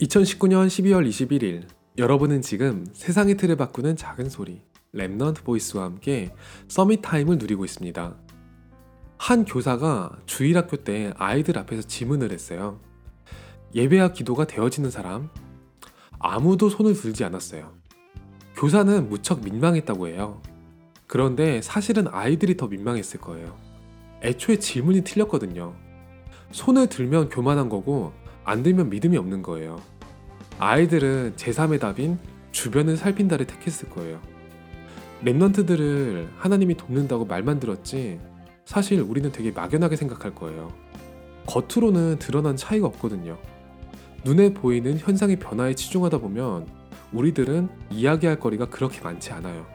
2019년 12월 21일 여러분은 지금 세상의 틀을 바꾸는 작은 소리 Remnant Voice와 함께 Summit Time을 누리고 있습니다. 한 교사가 주일학교 때 아이들 앞에서 질문을 했어요. 예배와 기도가 되어지는 사람? 아무도 손을 들지 않았어요. 교사는 무척 민망했다고 해요. 그런데 사실은 아이들이 더 민망했을 거예요. 애초에 질문이 틀렸거든요. 손을 들면 교만한 거고 안 들면 믿음이 없는 거예요. 아이들은 제3의 답인 주변을 살핀다를 택했을 거예요. Remnant들을 하나님이 돕는다고 말만 들었지 사실 우리는 되게 막연하게 생각할 거예요. 겉으로는 드러난 차이가 없거든요. 눈에 보이는 현상의 변화에 치중하다 보면 우리들은 이야기할 거리가 그렇게 많지 않아요.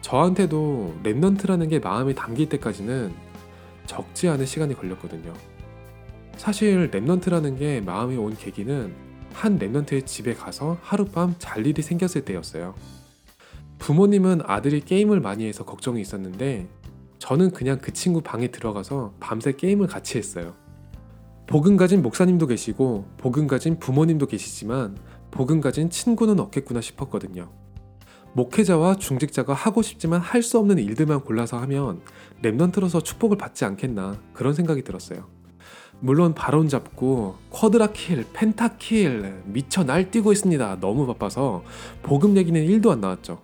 저한테도 Remnant라는 게 마음에 담길 때까지는 적지 않은 시간이 걸렸거든요. 사실 Remnant라는 게 마음이 온 계기는 한 Remnant의 집에 가서 하룻밤 잘 일이 생겼을 때였어요. 부모님은 아들이 게임을 많이 해서 걱정이 있었는데 저는 그냥 그 친구 방에 들어가서 밤새 게임을 같이 했어요. 복음 가진 목사님도 계시고 복음 가진 부모님도 계시지만 복음 가진 친구는 없겠구나 싶었거든요. 목회자와 중직자가 하고 싶지만 할 수 없는 일들만 골라서 하면 Remnant로서 축복을 받지 않겠나 그런 생각이 들었어요. 물론 Baron 잡고 quadra kill, penta kill 미쳐 날뛰고 있습니다. 너무 바빠서 복음 얘기는 1도 안 나왔죠.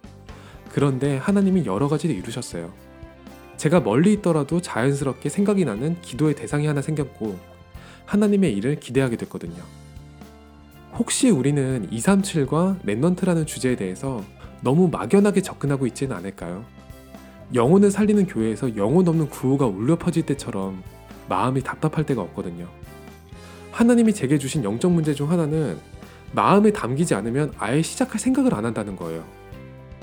그런데 하나님이 여러 가지를 이루셨어요. 제가 멀리 있더라도 자연스럽게 생각이 나는 기도의 대상이 하나 생겼고 하나님의 일을 기대하게 됐거든요. 혹시 우리는 237과 Remnant라는 주제에 대해서 너무 막연하게 접근하고 있지는 않을까요? 영혼을 살리는 교회에서 영혼 없는 구호가 울려 퍼질 때처럼 마음이 답답할 때가 없거든요. 하나님이 제게 주신 영적 문제 중 하나는 마음에 담기지 않으면 아예 시작할 생각을 안 한다는 거예요.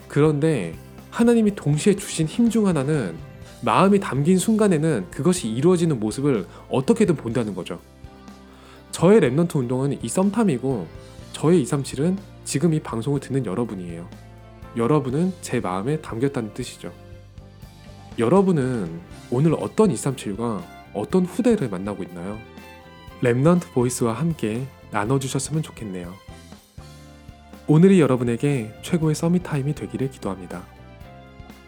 그런데 하나님이 동시에 주신 힘 중 하나는 마음이 담긴 순간에는 그것이 이루어지는 모습을 어떻게든 본다는 거죠. 저의 Remnant 운동은 이 썸탐이고 저의 237은 지금 이 방송을 듣는 여러분이에요. 여러분은 제 마음에 담겼다는 뜻이죠. 여러분은 오늘 어떤 237과 어떤 후대를 만나고 있나요? Remnant Voice와 함께 나눠주셨으면 좋겠네요. 오늘이 여러분에게 최고의 Summit Time이 되기를 기도합니다.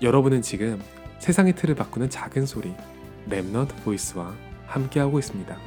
여러분은 지금 세상의 틀을 바꾸는 작은 소리 Remnant Voice와 함께하고 있습니다.